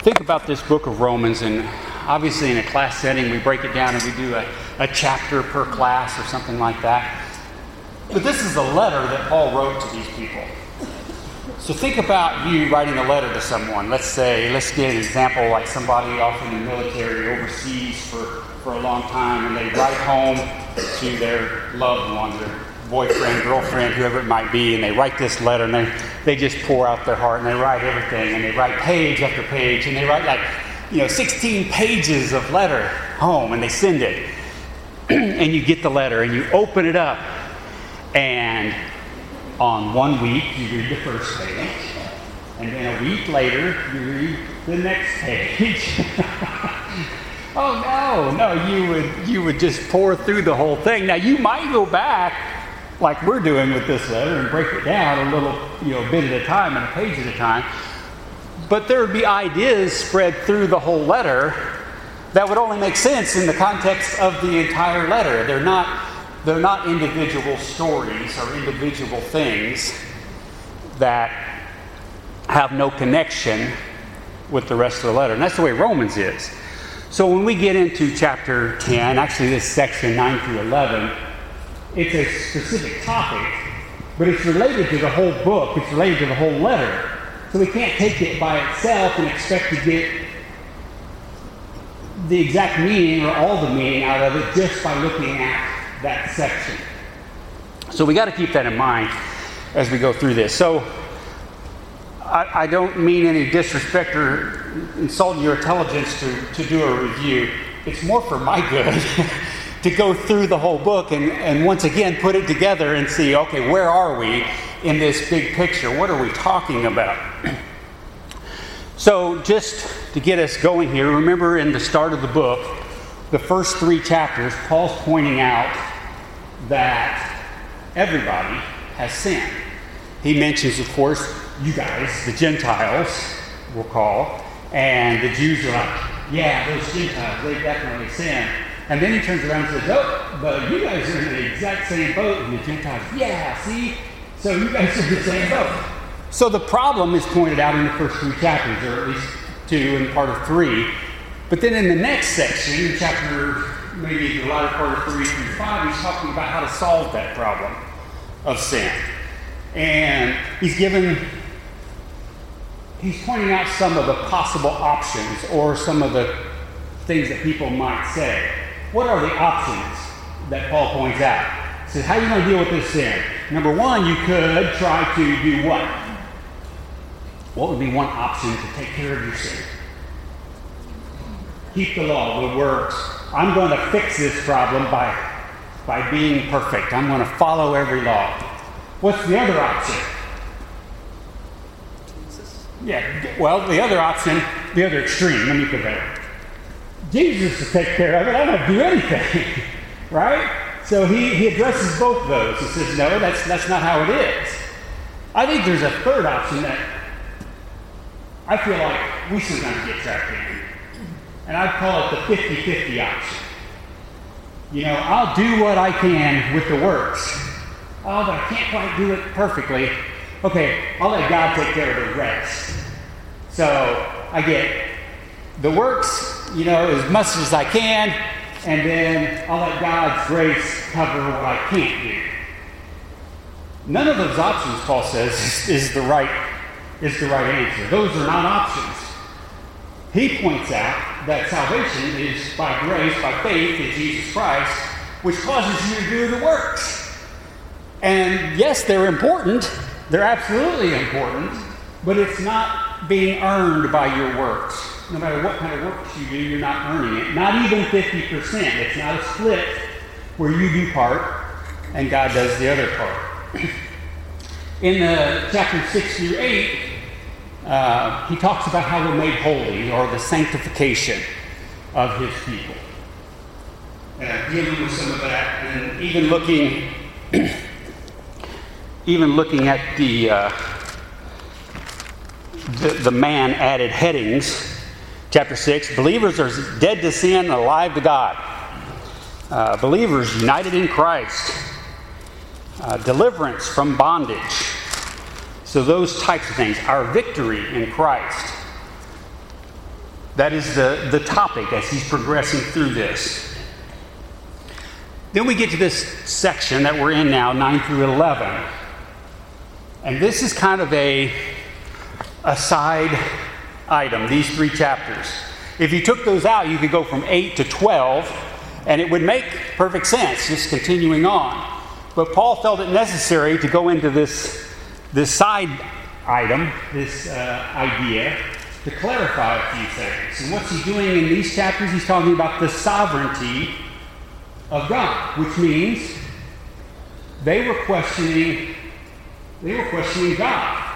think about this book of Romans, and obviously in a class setting, we break it down and we do a, a chapter per class or something like that. But this is a letter that Paul wrote to these people. So think about you writing a letter to someone. Let's say, let's get an example like somebody off in the military overseas for, for a long time, and they write home to their loved one, their boyfriend, girlfriend, whoever it might be, and they write this letter and they, they just pour out their heart and they write everything and they write page after page and they write like, you know, 16 pages of letter home and they send it. and you get the letter and you open it up and on one week you read the first page and then a week later you read the next page. oh no, no, you would you would just pour through the whole thing. Now you might go back like we're doing with this letter and break it down a little, you know, bit at a time and a page at a time. But there would be ideas spread through the whole letter that would only make sense in the context of the entire letter. They're not, they're not individual stories or individual things that have no connection with the rest of the letter. And that's the way Romans is. So when we get into chapter 10, actually this section 9 through 11, it's a specific topic, but it's related to the whole book, it's related to the whole letter. So we can't take it by itself and expect to get the exact meaning or all the meaning out of it just by looking at that section. So we got to keep that in mind as we go through this. So I, I, don't mean any disrespect or insult your intelligence to, to do a review. It's more for my good to go through the whole book and, and once again put it together and see okay, where are we in this big picture? What are we talking about? so, just to get us going here, remember in the start of the book, the first three chapters, Paul's pointing out that everybody has sinned. He mentions, of course, you guys, the Gentiles, we'll call, and the Jews are like, yeah, those Gentiles, they definitely sinned. And then he turns around and says, Oh, but you guys are in the exact same boat. And the Gentiles, yeah, see? So you guys are in the same boat. So the problem is pointed out in the first three chapters, or at least two and part of three. But then in the next section, in chapter maybe the latter part of three through five, he's talking about how to solve that problem of sin. And he's given, he's pointing out some of the possible options or some of the things that people might say. What are the options that Paul points out? He says, how are you going to deal with this sin? Number one, you could try to do what? What would be one option to take care of your sin? Keep the law, the works. I'm going to fix this problem by, by being perfect. I'm going to follow every law. What's the other option? Yeah, well, the other option, the other extreme, let me put that. Jesus to take care of it. I don't do anything. right? So he, he addresses both those. He says, no, that's, that's not how it is. I think there's a third option that I feel like we sometimes get trapped in. And I'd call it the 50 50 option. You know, I'll do what I can with the works. Oh, but I can't quite do it perfectly. Okay, I'll let God take care of the rest. So I get the works you know, as much as I can, and then I'll let God's grace cover what I can't do. None of those options, Paul says, is the right is the right answer. Those are not options. He points out that salvation is by grace, by faith in Jesus Christ, which causes you to do the works. And yes, they're important. They're absolutely important, but it's not being earned by your works no matter what kind of work you do, you're not earning it. Not even 50%. It's not a split where you do part and God does the other part. In the chapter 6 through 8, uh, he talks about how we're made holy or the sanctification of his people. Uh, dealing with some of that and even looking even looking at the, uh, the, the man added headings Chapter 6 Believers are dead to sin and alive to God. Uh, believers united in Christ. Uh, deliverance from bondage. So, those types of things. Our victory in Christ. That is the, the topic as he's progressing through this. Then we get to this section that we're in now, 9 through 11. And this is kind of a, a side item, these three chapters. If you took those out, you could go from 8 to 12, and it would make perfect sense, just continuing on. But Paul felt it necessary to go into this, this side item, this uh, idea, to clarify a few things. And what's he doing in these chapters? He's talking about the sovereignty of God, which means they were questioning, they were questioning God.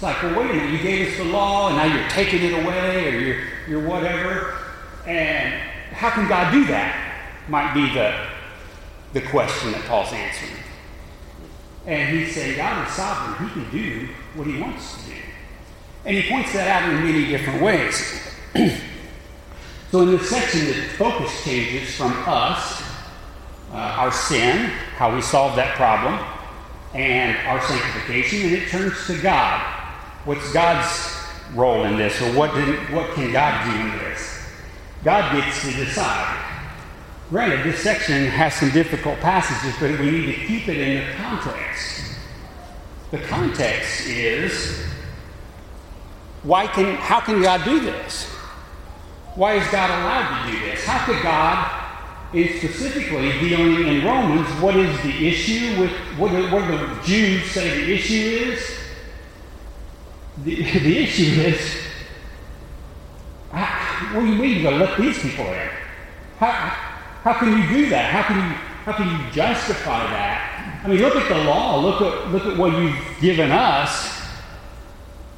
It's like, well, wait a minute, you gave us the law and now you're taking it away or you're, you're whatever. And how can God do that? Might be the, the question that Paul's answering. And he's saying God is sovereign. He can do what he wants to do. And he points that out in many different ways. so in this section, the focus changes from us, uh, our sin, how we solve that problem, and our sanctification, and it turns to God. What's God's role in this, or what, did, what can God do in this? God gets to decide. Granted, this section has some difficult passages, but we need to keep it in the context. The context is why can, how can God do this? Why is God allowed to do this? How could God, in specifically dealing in Romans, what is the issue with what, what the Jews say the issue is? The, the issue is, how, what do you mean to let these people in? How, how can you do that? How can you, how can you justify that? I mean, look at the law. Look at, look at what you've given us.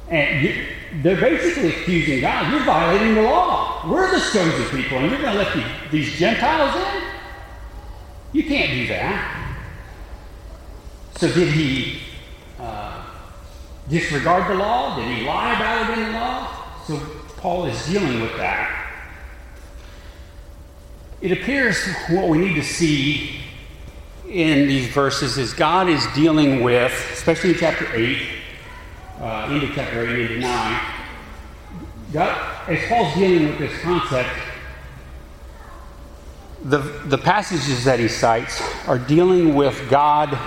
And you, they're basically accusing God. You're violating the law. We're the chosen people, and you're going to let the, these Gentiles in? You can't do that. So, did he uh, disregard the law? Did he lie about it in the law? So, Paul is dealing with that. It appears what we need to see in these verses is God is dealing with, especially in chapter 8, uh, into chapter 8 into 9, God, as Paul's dealing with this concept, the, the passages that he cites are dealing with God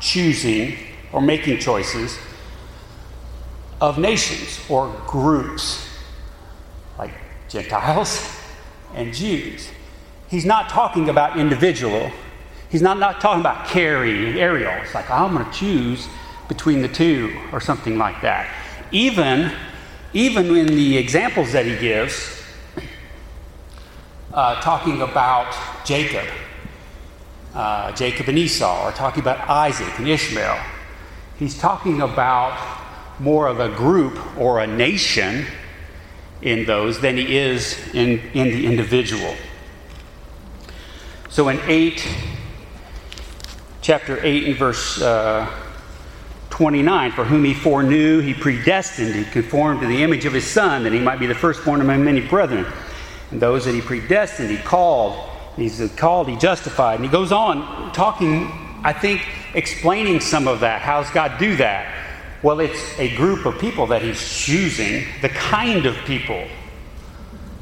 choosing or making choices of nations or groups, like Gentiles and Jews. He's not talking about individual. He's not, not talking about Carrie and Ariel. It's like, I'm going to choose between the two or something like that. Even, even in the examples that he gives, uh, talking about Jacob, uh, Jacob and Esau, or talking about Isaac and Ishmael, he's talking about more of a group or a nation in those than he is in, in the individual. So in 8, chapter 8 and verse uh, 29, for whom he foreknew, he predestined, he conformed to the image of his son, that he might be the firstborn among many brethren. And those that he predestined, he called. He's called, he justified. And he goes on talking, I think, explaining some of that. How's God do that? Well, it's a group of people that he's choosing, the kind of people,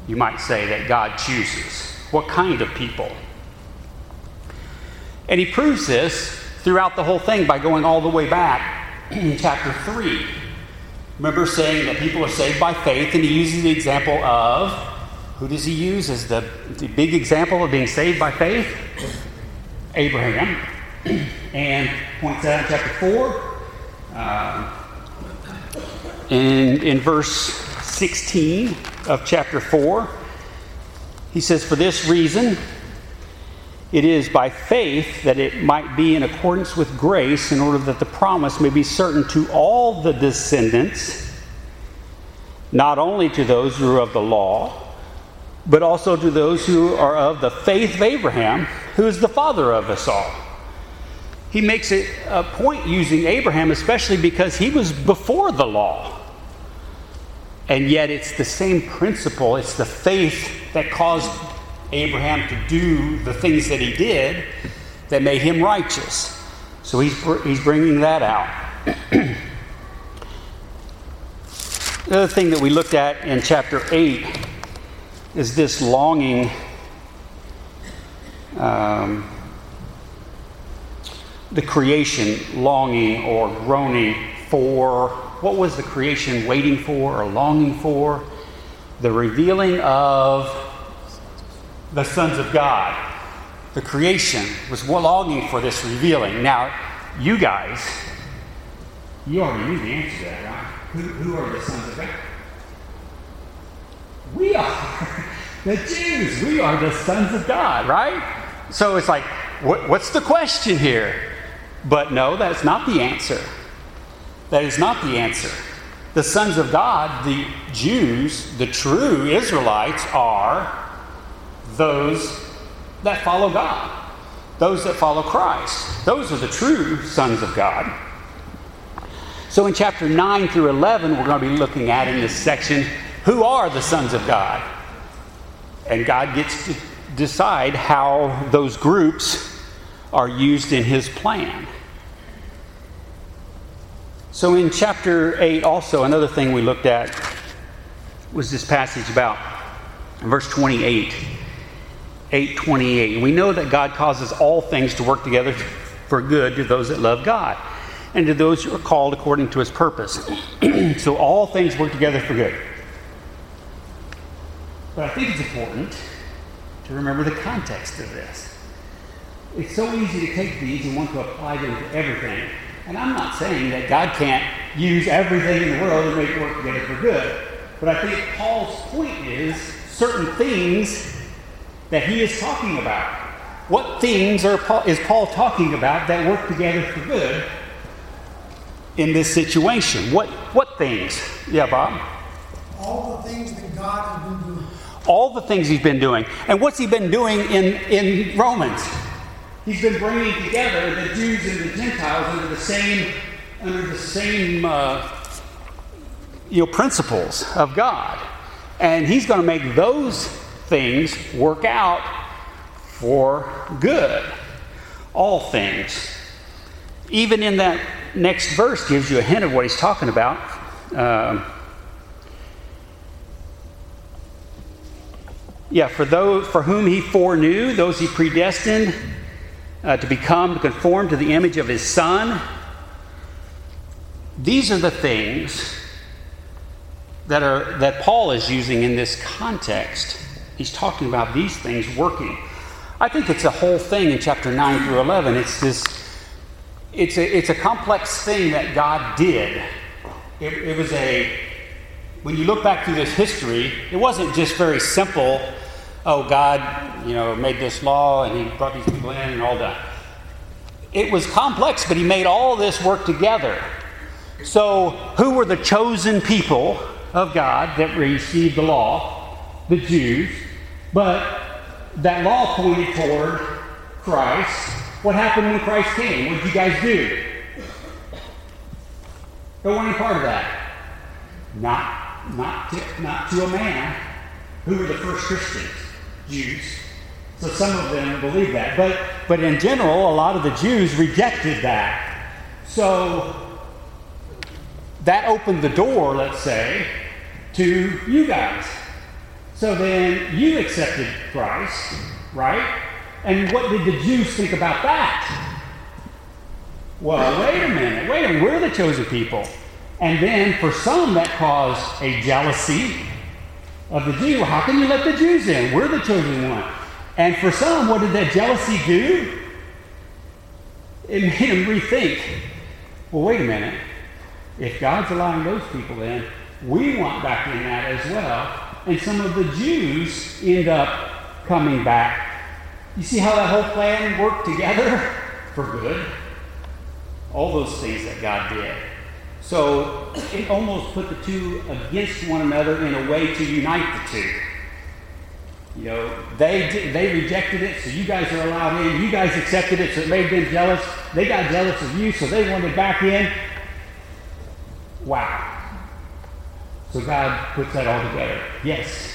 you might say, that God chooses. What kind of people? And he proves this throughout the whole thing by going all the way back in chapter 3. Remember saying that people are saved by faith, and he uses the example of who does he use as the, the big example of being saved by faith? Abraham. And points out in chapter 4. Uh, in, in verse 16 of chapter 4, he says, For this reason, it is by faith that it might be in accordance with grace, in order that the promise may be certain to all the descendants, not only to those who are of the law, but also to those who are of the faith of Abraham, who is the father of us all. He makes it a point using Abraham, especially because he was before the law. And yet, it's the same principle. It's the faith that caused Abraham to do the things that he did that made him righteous. So he's, he's bringing that out. the other thing that we looked at in chapter 8 is this longing. Um, the creation longing or groaning for what was the creation waiting for or longing for? The revealing of the sons of God. The creation was longing for this revealing. Now, you guys, you already knew the answer to that, right? Who, who are the sons of God? We are the Jews. We are the sons of God, right? So it's like, what, what's the question here? But no, that's not the answer. That is not the answer. The sons of God, the Jews, the true Israelites, are those that follow God, those that follow Christ. Those are the true sons of God. So in chapter 9 through 11, we're going to be looking at in this section who are the sons of God? And God gets to decide how those groups are used in His plan. So in chapter 8, also, another thing we looked at was this passage about verse 28. 828. We know that God causes all things to work together for good to those that love God and to those who are called according to his purpose. so all things work together for good. But I think it's important to remember the context of this. It's so easy to take these and want to apply them to everything. And I'm not saying that God can't use everything in the world and make it work together for good. But I think Paul's point is certain things that he is talking about. What things are Paul, is Paul talking about that work together for good in this situation? What, what things? Yeah, Bob? All the things that God has been doing. All the things he's been doing. And what's he been doing in, in Romans? He's been bringing together the Jews and the Gentiles under the same, under the same uh, you know, principles of God. And he's going to make those things work out for good. All things. Even in that next verse gives you a hint of what he's talking about. Um, yeah, for those for whom he foreknew, those he predestined uh, to become conformed to the image of his son. These are the things that, are, that Paul is using in this context. He's talking about these things working. I think it's a whole thing in chapter 9 through 11. It's this, it's a, it's a complex thing that God did. It, it was a, when you look back through this history, it wasn't just very simple oh, God, you know, made this law and he brought these people in and all that. It was complex, but he made all this work together. So, who were the chosen people of God that received the law? The Jews. But that law pointed toward Christ. What happened when Christ came? What did you guys do? Don't want any part of that. Not, not, to, not to a man. Who were the first Christians? Jews. So some of them believe that. But, but in general, a lot of the Jews rejected that. So that opened the door, let's say, to you guys. So then you accepted Christ, right? And what did the Jews think about that? Well, wait a minute, wait a minute, we're the chosen people. And then for some, that caused a jealousy of the Jew. How can you let the Jews in? We're the chosen one. And for some, what did that jealousy do? It made them rethink. Well, wait a minute. If God's allowing those people in, we want back in that as well. And some of the Jews end up coming back. You see how that whole plan worked together for good? All those things that God did. So it almost put the two against one another in a way to unite the two. You know, they they rejected it, so you guys are allowed in. You guys accepted it, so it made them jealous. They got jealous of you, so they wanted back in. Wow. So God puts that all together. Yes.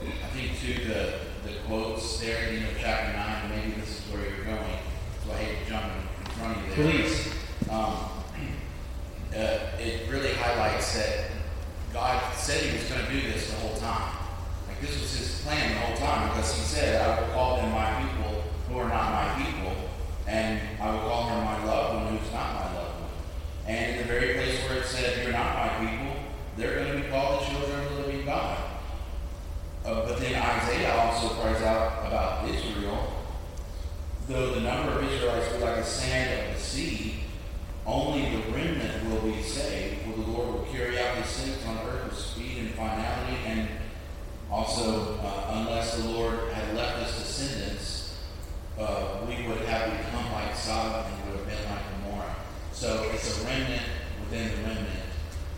I think too the the quotes there at the end of chapter nine. Maybe this is where you're going. So I hate to jump in front of you there. Please. Um, uh, it really highlights that God said He was going to do this the whole time. Like this was his plan the whole time because he said, I will call them my people who are not my people, and I will call her my loved one who's not my loved one. And in the very place where it said, You're not my people, they're going to be called the children of the living God. Uh, but then Isaiah also cries out about Israel. Though the number of Israelites be like the sand of the sea, only the remnant will be saved, for the Lord will carry out his sentence on earth with speed and finality. And also, uh, unless the Lord had left us descendants, uh, we would have become like Sodom and would have been like Gomorrah. So it's a remnant within the remnant.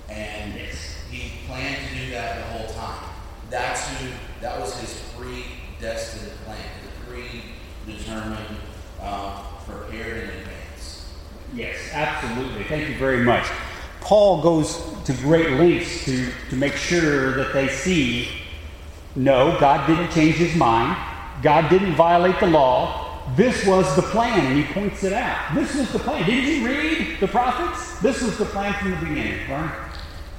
And he planned to do that the whole time. That's who, that was his predestined plan, the predetermined, uh, prepared in advance. Yes, absolutely. Thank you very much. Paul goes to great lengths to, to make sure that they see no, God didn't change his mind. God didn't violate the law. This was the plan, and he points it out. This was the plan. Didn't you read the prophets? This was the plan from the beginning, right?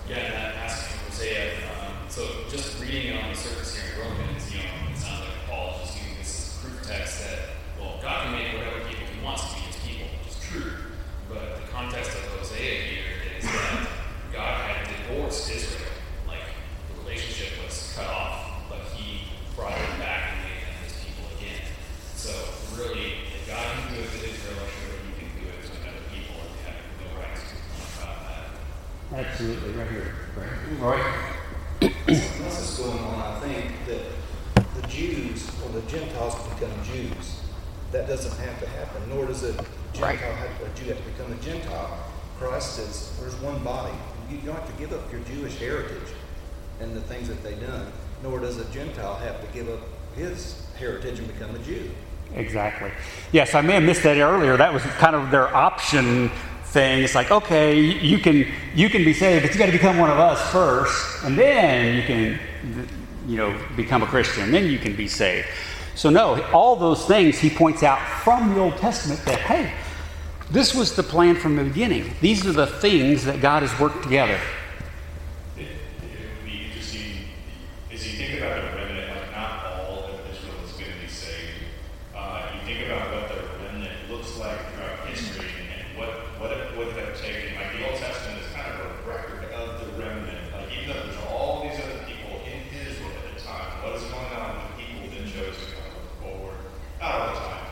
Yeah, that passage from Hosea. Um, so just reading it on the surface here in Romans, you know, it sounds like Paul is just using this proof text that, well, God can make whatever people he wants to be his people, which is true. But the context of Hosea here is that God had divorced Israel. Like, the relationship was cut off, but he brought them back and made them his people again. So, really, if God can do it with Israel, I'm sure he can do it with other people, and they have no right to complain about that. Absolutely, right here. Right. Right. Something else is going on, I think, that the Jews or the Gentiles become Jews. That doesn't have to happen, nor does a Right. Gentile have, a Jew have to become a Gentile. Christ is, there's one body. You don't have to give up your Jewish heritage and the things that they've done, nor does a Gentile have to give up his heritage and become a Jew. Exactly. Yes, I may have missed that earlier. That was kind of their option thing. It's like, okay, you can you can be saved, but you got to become one of us first, and then you can, you know, become a Christian, and then you can be saved. So no, all those things he points out from the Old Testament that hey, this was the plan from the beginning. These are the things that God has worked together. It, it would be interesting as you think about the remnant, like not all of Israel is going to be saved. Uh, you think about what the remnant looks like throughout history and what what it would have taken. Like the Old Testament is kind of a record of the remnant. Like even though there's all these other people in Israel at the time, what is going on with the people that chose to come forward? Not all the time,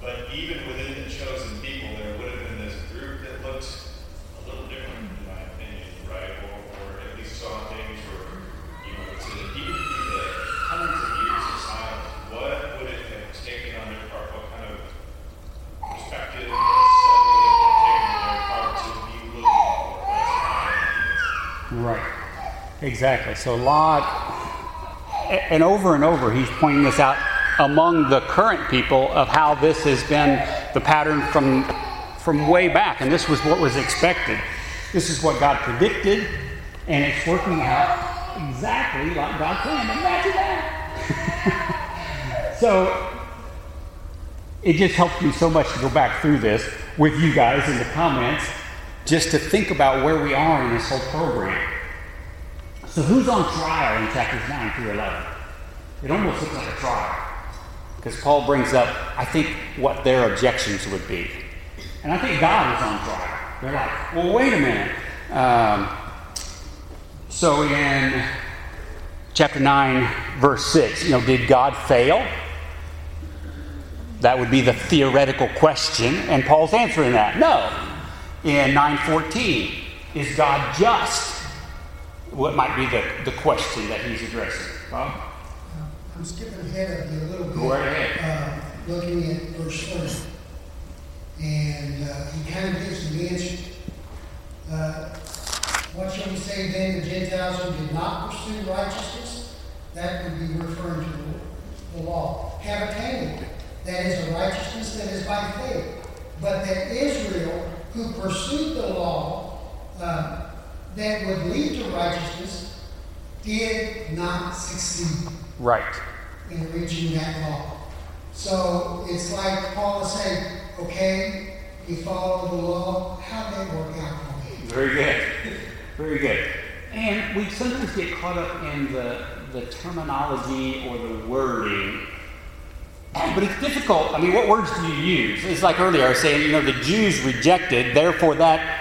but even within the chosen people, there would have been this group that looked a little different, in my opinion, right? Or, or at least saw things or, you know, to even through the hundreds of years of silence, what would it have taken on their part? What kind of perspective or suddenly it have taken on their part to be looking for us? Right. Exactly. So a Lot, and over and over, he's pointing this out among the current people of how this has been the pattern from from way back, and this was what was expected. This is what God predicted, and it's working out exactly like God planned. Imagine that. so it just helped me so much to go back through this with you guys in the comments, just to think about where we are in this whole program. So who's on trial in chapters 9 through 11? It almost looks like a trial. Because Paul brings up, I think, what their objections would be. And I think God is on trial. They're like, well, wait a minute. Um, so in chapter 9, verse 6, you know, did God fail? That would be the theoretical question, and Paul's answering that. No. In 9:14, is God just? What might be the, the question that he's addressing? Bob? I'm skipping ahead of you a little bit. Go right ahead. Uh, looking at verse 20. And uh, he kind of gives the answer. Uh, what shall we say then to Gentiles who did not pursue righteousness? That would be referring to the, the law. Have attained. That is a righteousness that is by faith. But that Israel, who pursued the law uh, that would lead to righteousness, did not succeed Right. in reaching that law. So it's like Paul is saying, okay, you follow the law, how did that work out for me? Very good. Very good. And we sometimes get caught up in the, the terminology or the wording. But it's difficult. I mean, what words do you use? It's like earlier I was saying, you know, the Jews rejected, therefore that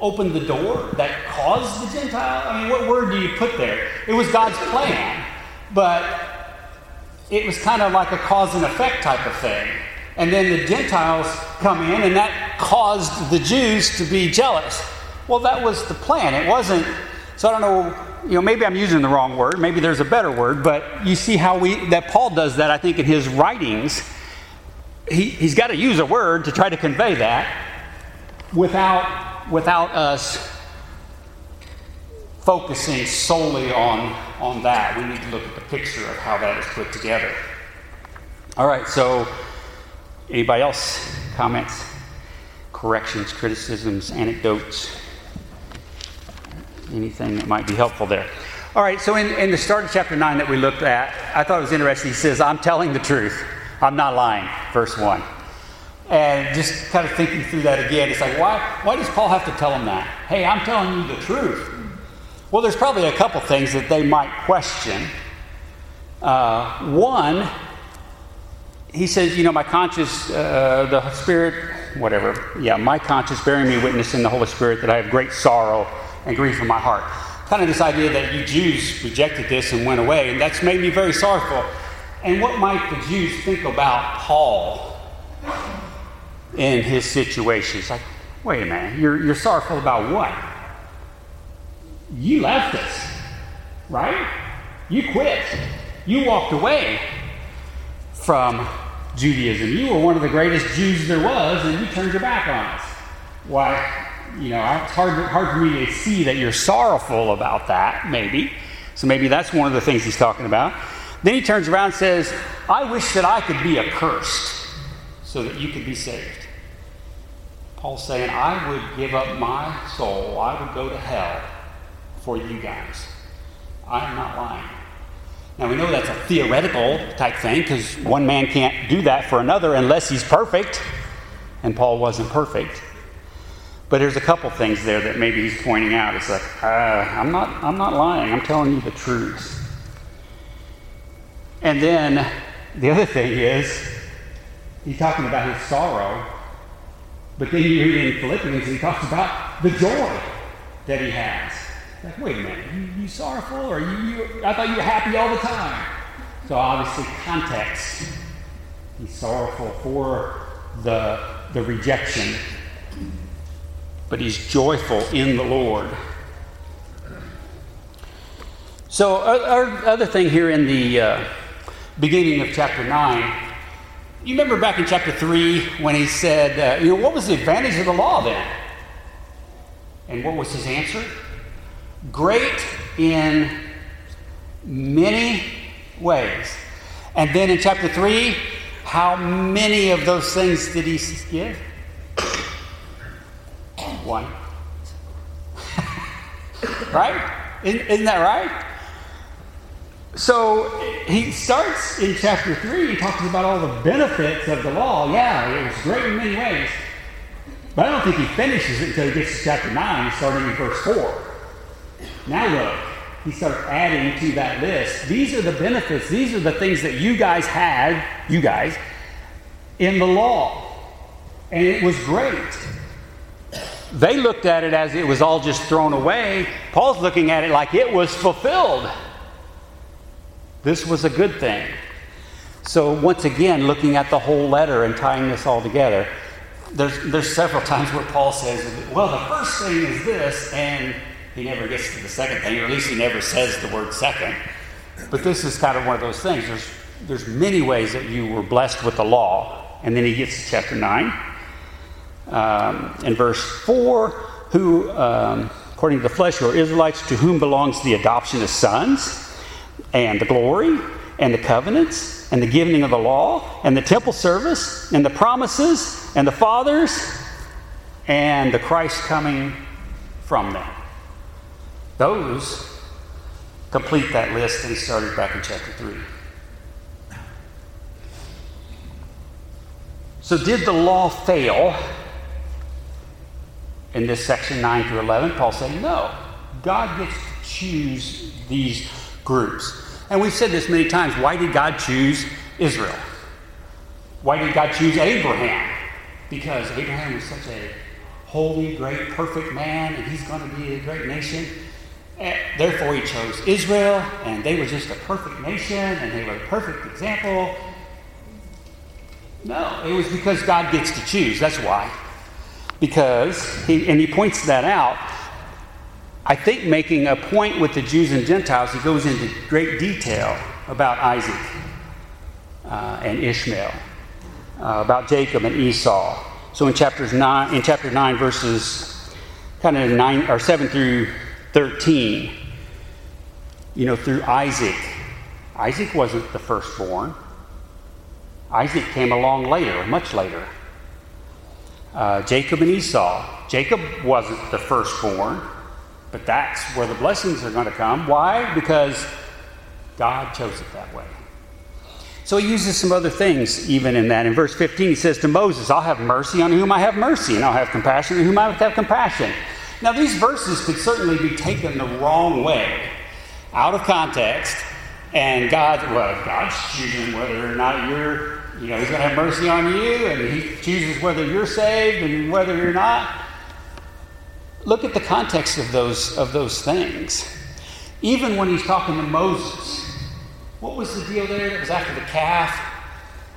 opened the door, that caused the Gentile. I mean, what word do you put there? It was God's plan, but it was kind of like a cause and effect type of thing. And then the Gentiles come in, and that caused the Jews to be jealous. Well, that was the plan. It wasn't, so I don't know, you know, maybe I'm using the wrong word, maybe there's a better word, but you see how we, that Paul does that, I think, in his writings. He, he's got to use a word to try to convey that without, without us focusing solely on, on that. We need to look at the picture of how that is put together. All right, so anybody else? Comments, corrections, criticisms, anecdotes? Anything that might be helpful there? All right, so in, in the start of chapter 9 that we looked at, I thought it was interesting. He says, I'm telling the truth, I'm not lying, verse 1. And just kind of thinking through that again, it's like, why, why does Paul have to tell him that? Hey, I'm telling you the truth. Well, there's probably a couple things that they might question. Uh, one, he says, you know, my conscience, uh, the Spirit, whatever, yeah, my conscience bearing me witness in the Holy Spirit that I have great sorrow and grief in my heart. Kind of this idea that you Jews rejected this and went away, and that's made me very sorrowful. And what might the Jews think about Paul in his situation? It's like, wait a minute, you're, you're sorrowful about what? You left us, right? You quit. You walked away from Judaism. You were one of the greatest Jews there was, and you turned your back on us. Why, you know, it's hard, hard for me to see that you're sorrowful about that, maybe. So maybe that's one of the things he's talking about. Then he turns around and says, I wish that I could be accursed so that you could be saved. Paul's saying, I would give up my soul, I would go to hell for you guys. I'm not lying. Now we know that's a theoretical type thing because one man can't do that for another unless he's perfect, and Paul wasn't perfect. But there's a couple things there that maybe he's pointing out. It's like, uh, I'm not, I'm not lying. I'm telling you the truth. And then the other thing is, he's talking about his sorrow, but then you read in Philippians, he talks about the joy that he has. Like, wait a minute, you, you sorrowful, or you, you? I thought you were happy all the time. So obviously, context. He's sorrowful for the the rejection, but he's joyful in the Lord. So, our, other thing here in the uh, beginning of chapter 9, you remember back in chapter 3 when he said, uh, you know, what was the advantage of the law then? And what was his answer? Great in many ways. And then in chapter 3, how many of those things did he give? One. right? Isn't, isn't that right? So he starts in chapter 3, he talks about all the benefits of the law. Yeah, it was great in many ways. But I don't think he finishes it until he gets to chapter 9, starting in verse 4. Now look, he starts adding to that list. These are the benefits, these are the things that you guys had, you guys, in the law. And it was great. They looked at it as it was all just thrown away. Paul's looking at it like it was fulfilled. This was a good thing. So, once again, looking at the whole letter and tying this all together, there's, there's several times where Paul says, Well, the first thing is this, and he never gets to the second thing, or at least he never says the word second. But this is kind of one of those things. There's, there's many ways that you were blessed with the law. And then he gets to chapter 9. Um, in verse 4, who, um, according to the flesh, are Israelites to whom belongs the adoption as sons and the glory and the covenants and the giving of the law and the temple service and the promises and the fathers and the Christ coming from them. Those complete that list and started back in chapter 3. So, did the law fail in this section 9 through 11? Paul said no. God gets to choose these groups. And we've said this many times. Why did God choose Israel? Why did God choose Abraham? Because Abraham was such a holy, great, perfect man, and he's going to be a great nation. And therefore, he chose Israel, and they were just a perfect nation, and they were a perfect example. No, it was because God gets to choose. That's why. Because, he, and he points that out, I think making a point with the Jews and Gentiles, he goes into great detail about Isaac uh, and Ishmael, uh, about Jacob and Esau. So in chapters nine, in chapter nine, verses kind of nine or seven through thirteen, you know, through Isaac, Isaac wasn't the firstborn. Isaac came along later, much later. Uh, Jacob and Esau. Jacob wasn't the firstborn, but that's where the blessings are going to come. Why? Because God chose it that way. So he uses some other things even in that. In verse 15, he says to Moses, I'll have mercy on whom I have mercy, and I'll have compassion on whom I have compassion. Now, these verses could certainly be taken the wrong way, out of context, and God, well, God's choosing whether or not you're you know, he's going to have mercy on you, and he chooses whether you're saved and whether you're not. Look at the context of those, of those things. Even when he's talking to Moses, what was the deal there? It was after the calf,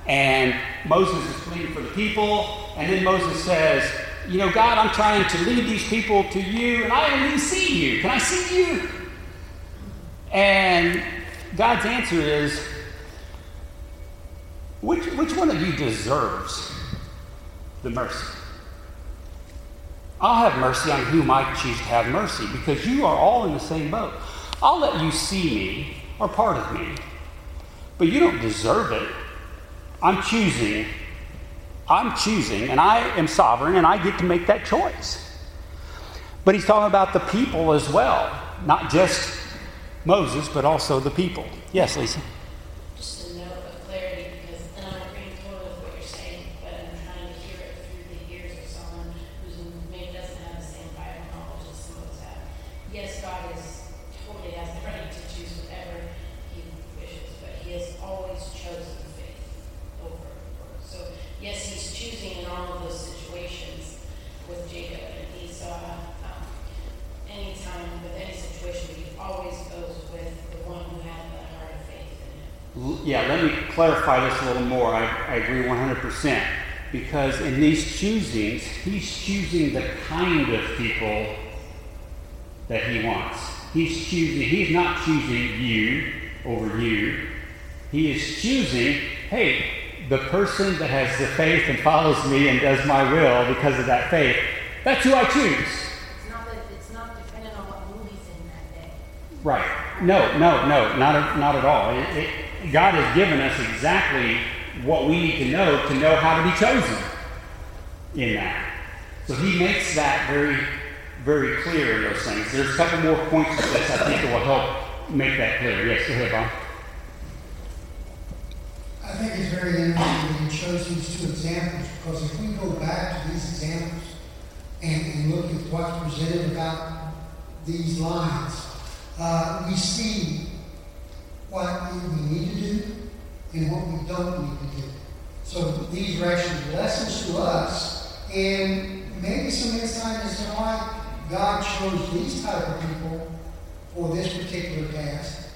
and Moses is pleading for the people, and then Moses says, You know, God, I'm trying to lead these people to you, and I don't even see you. Can I see you? And God's answer is, which, which one of you deserves the mercy? I'll have mercy on whom I choose to have mercy because you are all in the same boat. I'll let you see me or part of me, but you don't deserve it. I'm choosing. I'm choosing, and I am sovereign, and I get to make that choice. But he's talking about the people as well, not just Moses, but also the people. Yes, Lisa. Clarify this a little more. I, I agree 100%. Because in these choosings, he's choosing the kind of people that he wants. He's choosing, he's not choosing you over you. He is choosing, hey, the person that has the faith and follows me and does my will because of that faith, that's who I choose. It's not, that, it's not dependent on what movie's in that day. Right. No, no, no, not, not at all. It, it, God has given us exactly what we need to know to know how to be chosen in that. So he makes that very, very clear in those things. There's a couple more points to this I think it will help make that clear. Yes, go ahead, Bob. I think it's very interesting that he chose these two examples because if we go back to these examples and, and look at what's presented about these lines, uh, we see what we need to do and what we don't need to do. So these are actually lessons to us and maybe some insight as to why God chose these type of people for this particular task.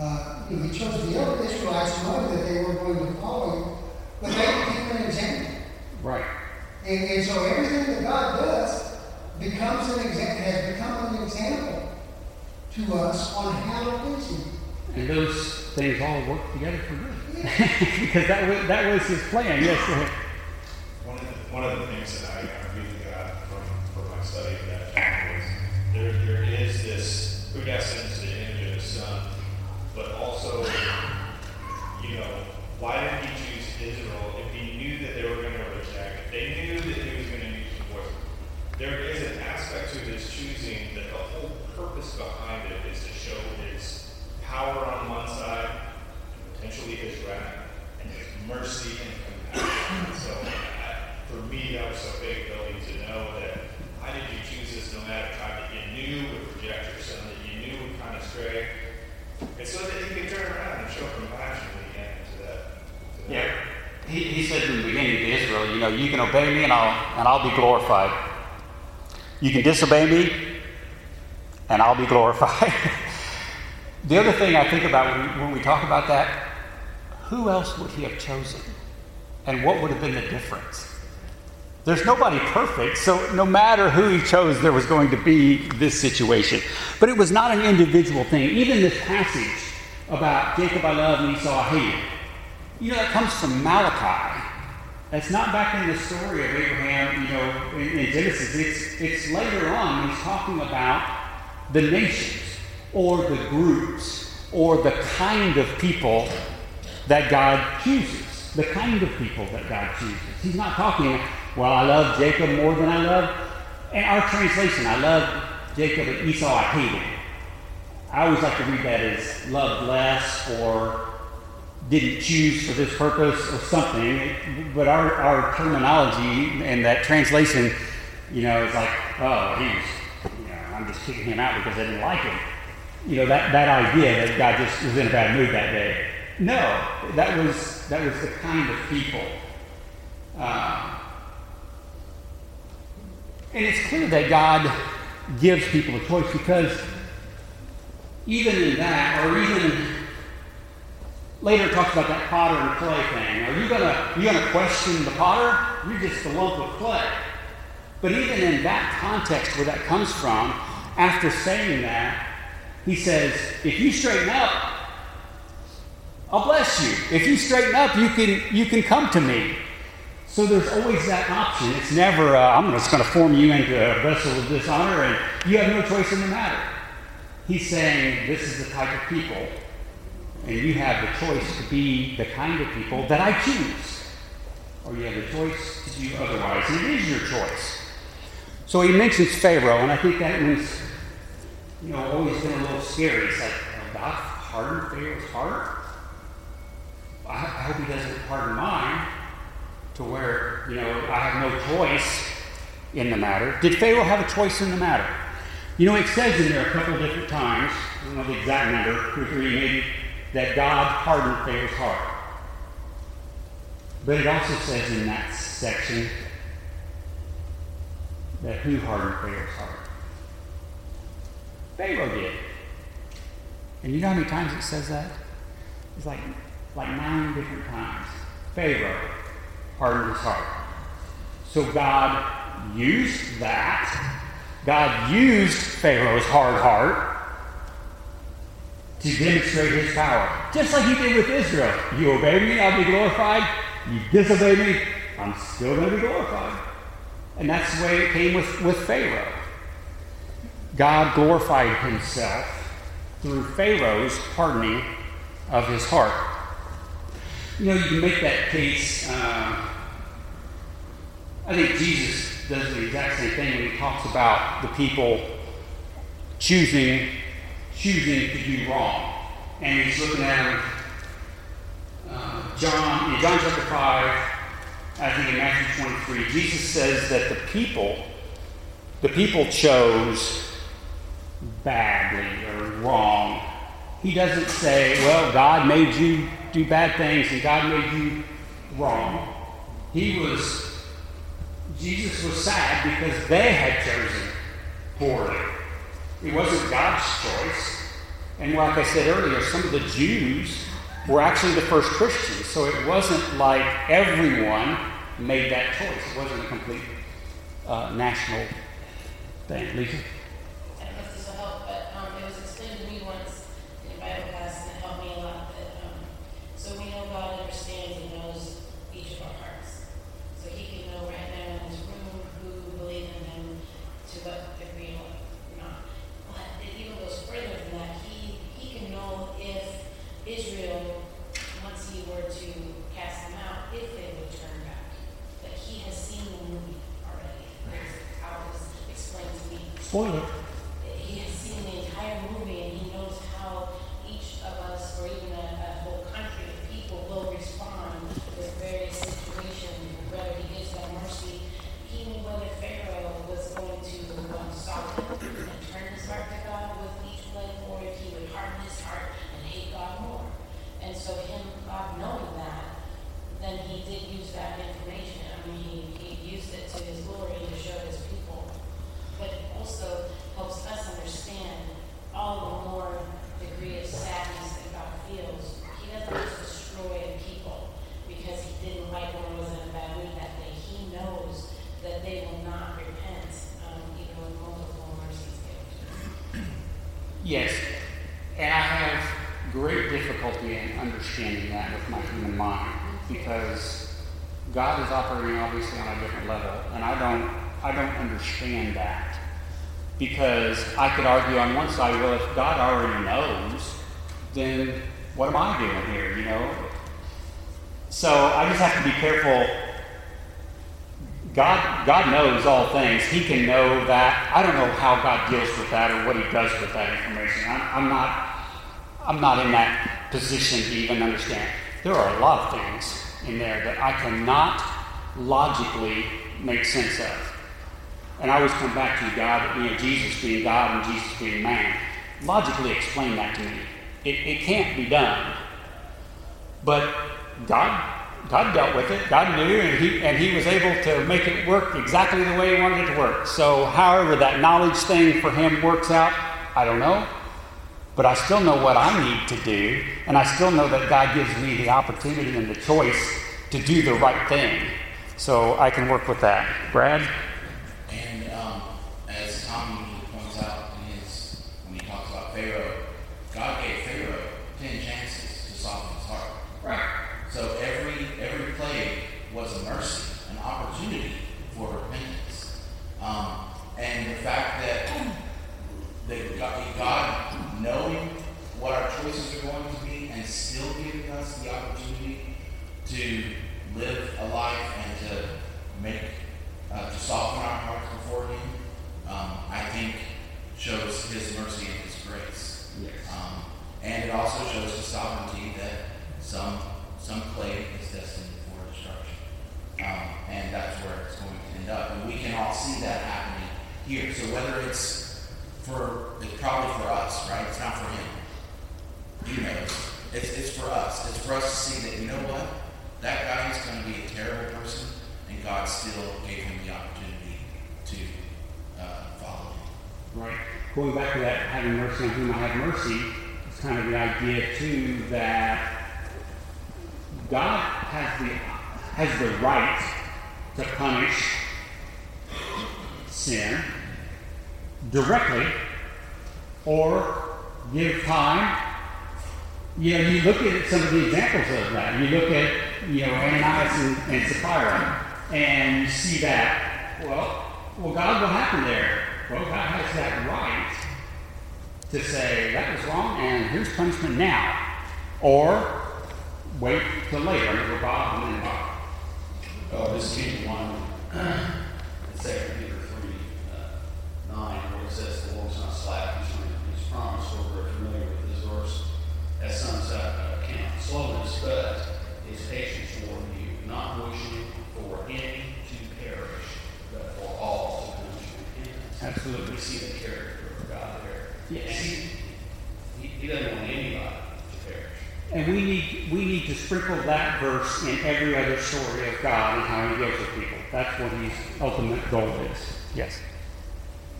Uh, you know, he chose the other Israelites knowing that they were going to follow him, but they became an example. Right. And, and so everything that God does becomes an example, has become an example to us on how to please him. And those things all work together for good. because that was, that was his plan. Yes, go ahead. One of the, one of the things that I, really got from, from my study of that was there, there is this, to the image of the son, but also, you know, why did he choose Israel if he knew that they were going to reject? They knew that he was going to use the voice. There is an aspect to his choosing that the whole purpose behind it is to show his power on one side, potentially his wrath, and his mercy and compassion. so I, for me, that was so big building to know that why did you choose this nomadic tribe that you knew would reject your son, that you knew would kind of stray, and so that he could turn around and show compassion when the came to that. Yeah. He, he said in the beginning to Israel, you know, you can obey me and I'll, and I'll be glorified. You can disobey me and I'll be glorified. the other thing I think about when we, when we talk about that, who else would he have chosen? And what would have been the difference? There's nobody perfect, so no matter who he chose, there was going to be this situation. But it was not an individual thing. Even this passage about Jacob I love and Esau I hate, you know, that comes from Malachi. That's not back in the story of Abraham, you know, in, in Genesis. It's, it's later on he's talking about the nations or the groups or the kind of people that God chooses. The kind of people that God chooses. He's not talking well, I love Jacob more than I love. And our translation, I love Jacob and Esau, I hate him. I always like to read that as loved less or didn't choose for this purpose or something. But our, our terminology and that translation, you know, is like, oh, he's, you know, I'm just kicking him out because I didn't like him. You know, that, that idea that God just was in a bad mood that day. No, that was, that was the kind of people. Uh, and it's clear that God gives people a choice because even in that, or even later talks about that potter and clay thing. Are you gonna you gonna question the potter? You're just a lump of clay. But even in that context where that comes from, after saying that, he says, if you straighten up, I'll bless you. If you straighten up, you can you can come to me. So there's always that option. It's never, uh, I'm just going to form you into a vessel of dishonor and you have no choice in the matter. He's saying this is the type of people, and you have the choice to be the kind of people that I choose. Or you have the choice to do otherwise. And it is your choice. So he mentions Pharaoh, and I think that means, you know, always been a little scary. It's like, God hardened Pharaoh's heart? I, I hope he doesn't harden mine to where, you know, I have no choice in the matter. Did Pharaoh have a choice in the matter? You know, it says in there a couple different times, I don't know the exact number, two or three maybe, that God hardened Pharaoh's heart. But it also says in that section that who hardened Pharaoh's heart? Pharaoh did. And you know how many times it says that? It's like, like nine different times. Pharaoh hardened his heart. So God used that. God used Pharaoh's hard heart to demonstrate his power. Just like he did with Israel. You obey me, I'll be glorified. You disobey me, I'm still going to be glorified. And that's the way it came with, with Pharaoh. God glorified himself through Pharaoh's hardening of his heart. You know, you can make that case. Um, I think Jesus does the exact same thing when he talks about the people choosing choosing to do wrong. And he's looking at. Uh, John in John chapter five, I think in Matthew twenty-three, Jesus says that the people, the people chose badly or wrong. He doesn't say, "Well, God made you do bad things and God made you wrong." He was Jesus was sad because they had chosen poorly. It wasn't God's choice. And like I said earlier, some of the Jews were actually the first Christians. So it wasn't like everyone made that choice. It wasn't a complete uh, national thing. Lisa? Spoiler. He has seen the entire movie and he knows how each of us, or even a, a whole country of people, will respond with various situations, whether he gives them mercy. He knew whether Pharaoh was going to um, soften and turn his heart to God with each plague, or if he would harden his heart and hate God more. And so, him, God knowing that, then he did great difficulty in understanding that with my human mind because God is operating obviously on a different level, and I don't, I don't understand that because I could argue on one side, well, if God already knows, then what am I doing here? You know. So I just have to be careful God, God knows all things. He can know that. I don't know how God deals with that or what He does with that information. I'm, I'm not, I'm not in that position to even understand. There are a lot of things in there that I cannot logically make sense of. And I always come back to God, you know, Jesus being God and Jesus being man. Logically explain that to me. It, it can't be done. But God God dealt with it. God knew, and he, and he was able to make it work exactly the way he wanted it to work. So, however, that knowledge thing for him works out, I don't know. But I still know what I need to do, and I still know that God gives me the opportunity and the choice to do the right thing. So I can work with that. Brad? And um, as Tommy points out in his, when he talks about Pharaoh, God gave Pharaoh 10 chances to soften his heart. Right. So every every plague was a mercy, an opportunity for repentance. Um, and the fact that that God, God, knowing what our choices are going to be, and still giving us the opportunity to live a life and to make uh, to soften our hearts before Him, um, I think shows His mercy and His grace. Yes. Um, and it also shows His sovereignty that some some plague is destined for destruction. Um, and that's where it's going to end up. And we can all see that happening here. So whether it's for, it's probably for us, right? It's not for him. He knows. It's, it's for us. It's for us to see that, you know what? That guy is going to be a terrible person, and God still gave him the opportunity to uh, follow him. Right. Going back to that having mercy on whom I have mercy, kind of the idea too that God has the has the right to punish sin directly or give time. You know, you look at some of the examples of that. You look at, you know, Ananias and, and Sapphira, and you see that, well, well, God, what happened there? Well, God has that right to say that was wrong, and here's punishment now. Or wait till later. To go Bob and then Bob. Oh, this came one in Second Peter three, uh, nine, where it says the Lord's not slack concerning his promise, we're familiar with this verse. As some uh, count slowness, but his patience toward you, not wishing for any to perish, but for all to come to repentance. Absolutely. We see the character of God there. Yes. He, he, he doesn't want anybody to perish. And we need, we need to sprinkle that verse in every other story of God and how he deals with people. That's what his ultimate goal is. Yes.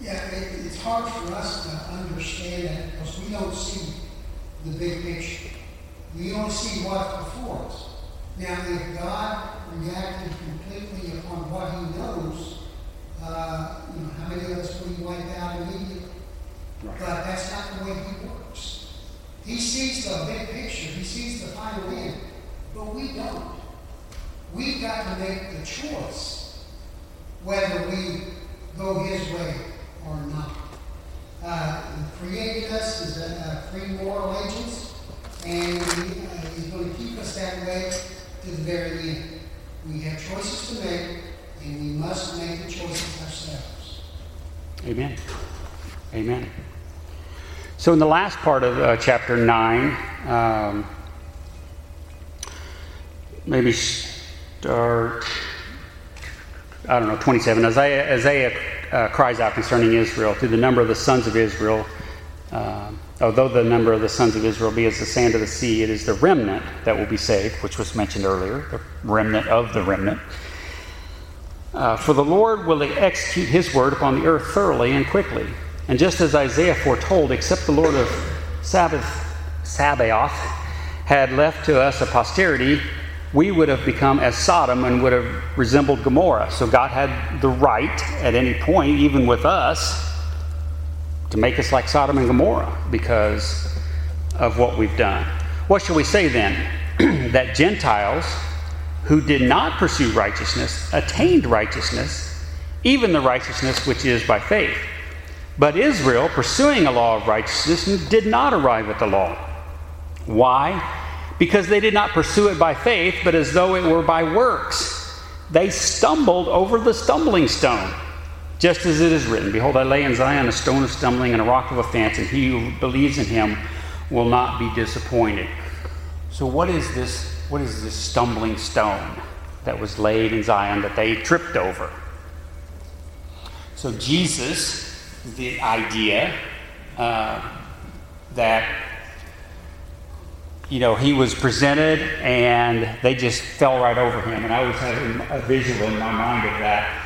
Yeah, it, it's hard for us to understand that because we don't see the big picture. We don't see what's before us. Now, if God reacted completely upon what he knows, uh, you know, how many of us would he wipe out immediately? Right. But that's not the way he works. He sees the big picture. He sees the final end. But we don't. We've got to make the choice whether we go his way or not. Uh, he created us as a, a free moral agents, and he, uh, he's going to keep us that way to the very end. We have choices to make, and we must make the choices ourselves. Amen. Amen. So, in the last part of uh, chapter 9, um, maybe start, I don't know, 27. Isaiah, Isaiah uh, cries out concerning Israel to the number of the sons of Israel. Uh, although the number of the sons of Israel be as the sand of the sea, it is the remnant that will be saved, which was mentioned earlier, the remnant of the remnant. Uh, for the Lord will execute his word upon the earth thoroughly and quickly. And just as Isaiah foretold, except the Lord of Sabbath, Sabaoth had left to us a posterity, we would have become as Sodom and would have resembled Gomorrah. So God had the right at any point, even with us, to make us like Sodom and Gomorrah because of what we've done. What shall we say then? that Gentiles who did not pursue righteousness attained righteousness, even the righteousness which is by faith. But Israel, pursuing a law of righteousness, did not arrive at the law. Why? Because they did not pursue it by faith, but as though it were by works. They stumbled over the stumbling stone. Just as it is written, Behold, I lay in Zion a stone of stumbling and a rock of offense, and he who believes in him will not be disappointed. So, what is this? What is this stumbling stone that was laid in Zion that they tripped over? So, Jesus, the idea uh, that you know he was presented and they just fell right over him, and I always have a visual in my mind of that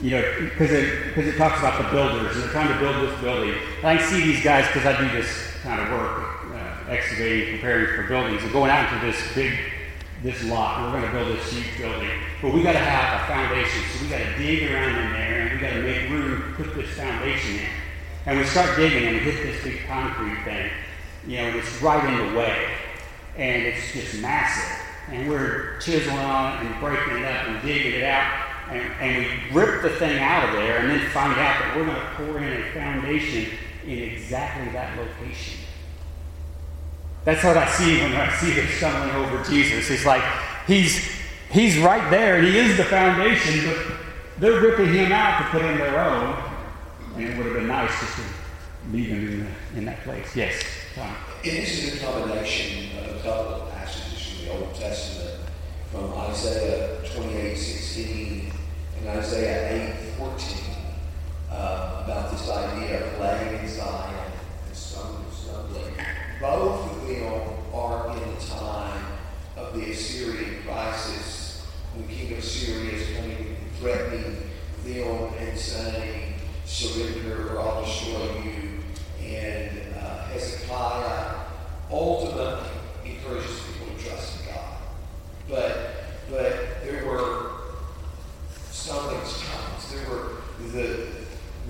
you know, because it, because it talks about the builders and they're trying to build this building. And I see these guys because I do this kind of work, uh, excavating, preparing for buildings, and going out into this big, this lot. We're going to build this huge building, but we got to have a foundation. So we got to dig around in there, and we got to make room to put this foundation in. And we start digging, and we hit this big concrete thing. You know, and it's right in the way, and it's just massive. And we're chiseling on it and breaking it up and digging it out and, and we rip the thing out of there and then find out that we're going to pour in a foundation in exactly that location. That's what I see when I see them stumbling over Jesus. It's like he's he's right there and he is the foundation, but they're ripping him out to put in their own. And it would have been nice just to leave him in, the, in that place. Yes, Tom. And this is a combination of a couple of passages from the Old Testament, from Isaiah 28, 16 in Isaiah 8 14 uh, about this idea of laying in Zion and stumbling. Both of them are in the time of the Assyrian crisis when king of Syria is coming threatening them and saying, surrender or I'll destroy you. And uh, Hezekiah ultimately encourages people to trust in God. But, but there were stumbling stones. There were the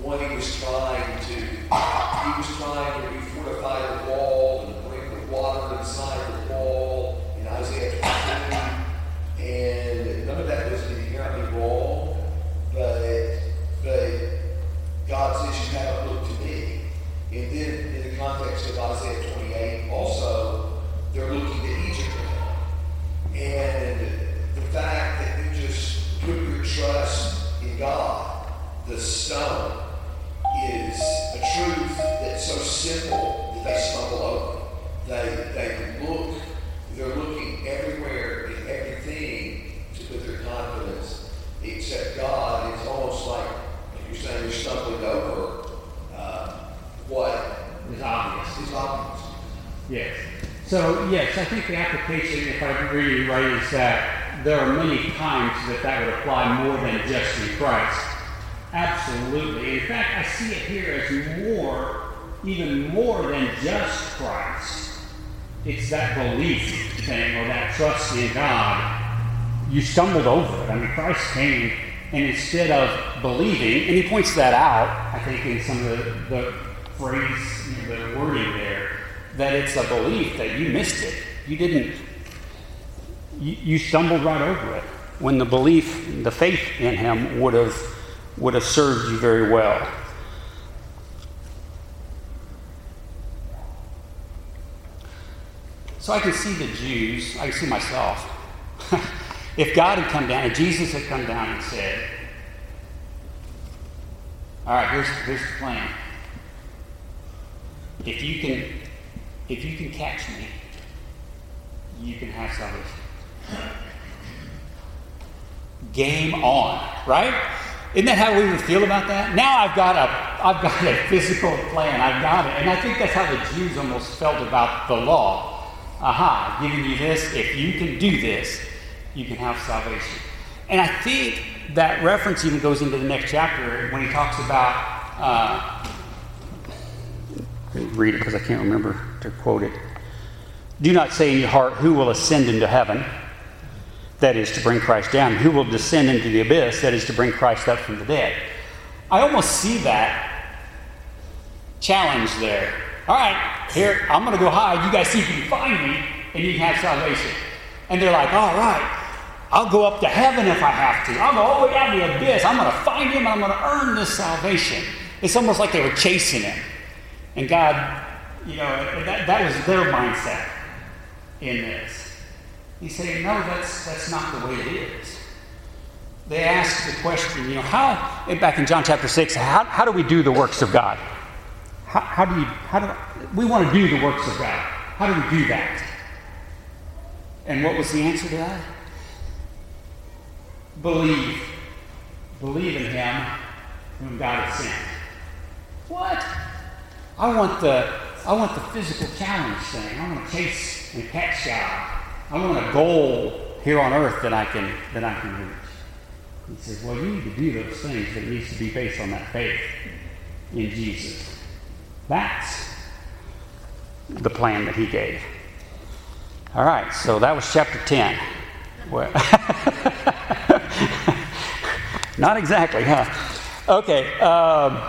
one he was trying to he was trying to refortify the wall and bring the water inside the wall in Isaiah 22. And none of that was inherently wrong, but but God says you haven't looked to me. And then in the context of Isaiah 28, also they're looking to Egypt And the fact that you just put your trust in God, the stone, is a truth that's so simple that they stumble over. They, they look, they're looking everywhere and everything to put their confidence except God. It's almost like you're saying you're stumbling over uh, what is obvious. Is obvious. Yes. So, yes, I think the application, if I read it right, is that there are many times that that would apply more than just in Christ. Absolutely. In fact, I see it here as more, even more than just Christ. It's that belief thing or that trust in God. You stumbled over it. I mean, Christ came, and instead of believing, and he points that out, I think, in some of the, the phrase, you know, the wording there, that it's a belief that you missed it. You didn't you, you stumbled right over it when the belief, the faith in him would have, would have served you very well. So I can see the Jews, I can see myself. if God had come down, if Jesus had come down and said, All right, here's, here's the plan. If you can if you can catch me, you can have salvation. Game on, right? Isn't that how we would feel about that? Now I've got a, I've got a physical plan. I've got it, and I think that's how the Jews almost felt about the law. Aha, giving you this. If you can do this, you can have salvation. And I think that reference even goes into the next chapter when he talks about. Uh, read it because I can't remember to quote it. Do not say in your heart, Who will ascend into heaven? that is to bring Christ down, who will descend into the abyss, that is to bring Christ up from the dead. I almost see that challenge there. All right, here, I'm going to go hide. You guys see if you can find me, and you can have salvation. And they're like, All right, I'll go up to heaven if I have to. I'll go all the way down the abyss. I'm going to find him, and I'm going to earn this salvation. It's almost like they were chasing him. And God, you know, that, that was their mindset in this. He said, No, that's, that's not the way it is they asked the question, you know, how, back in John chapter 6, how, how do we do the works of God? How, how do you, how do, we want to do the works of God. How do we do that? And what was the answer to that? Believe. Believe in Him whom God has sent. What? I want the, I want the physical challenge thing. I want to chase and catch God. I want a goal here on earth that I can, that I can reach. He says, Well, you need to do those things, but it needs to be based on that faith in Jesus. That's the plan that he gave. All right, so that was chapter 10. Well, not exactly, huh? Okay, um,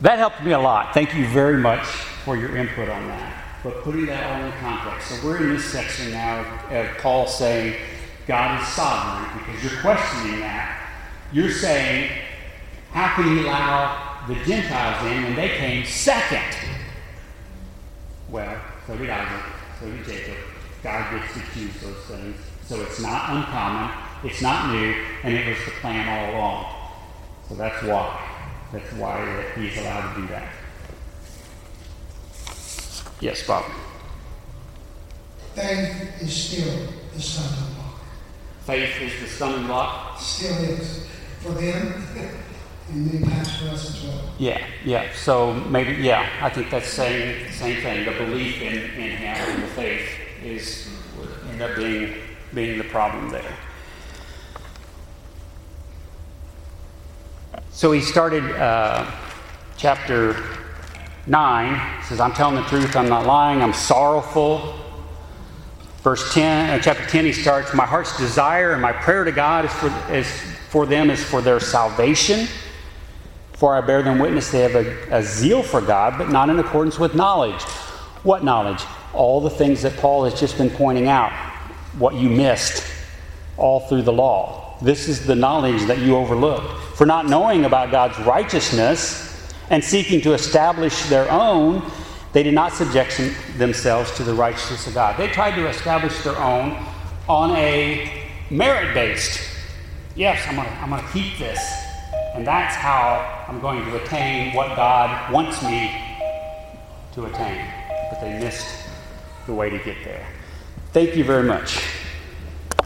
that helped me a lot. Thank you very much for your input on that. But putting that all in context. So we're in this section now of Paul saying, God is sovereign because you're questioning that. You're saying, how can he allow the Gentiles in when they came second? Well, so did Isaac, so did Jacob. God gets to choose those things. So it's not uncommon, it's not new, and it was the plan all along. So that's why. That's why that he's allowed to do that. Yes, Bob. Faith is still the stumbling block. Faith is the stumbling block. Still is for them, and for us as well. Yeah, yeah. So maybe, yeah, I think that's same same thing. The belief in, in Him the faith is would end up being being the problem there. So he started uh, chapter nine. Says, "I'm telling the truth. I'm not lying. I'm sorrowful." Verse 10, uh, chapter 10, he starts, My heart's desire and my prayer to God is for, is for them is for their salvation. For I bear them witness they have a, a zeal for God, but not in accordance with knowledge. What knowledge? All the things that Paul has just been pointing out, what you missed all through the law. This is the knowledge that you overlooked. For not knowing about God's righteousness and seeking to establish their own, they did not subject themselves to the righteousness of God. They tried to establish their own on a merit based. Yes, I'm going to I'm going to keep this. And that's how I'm going to attain what God wants me to attain. But they missed the way to get there. Thank you very much.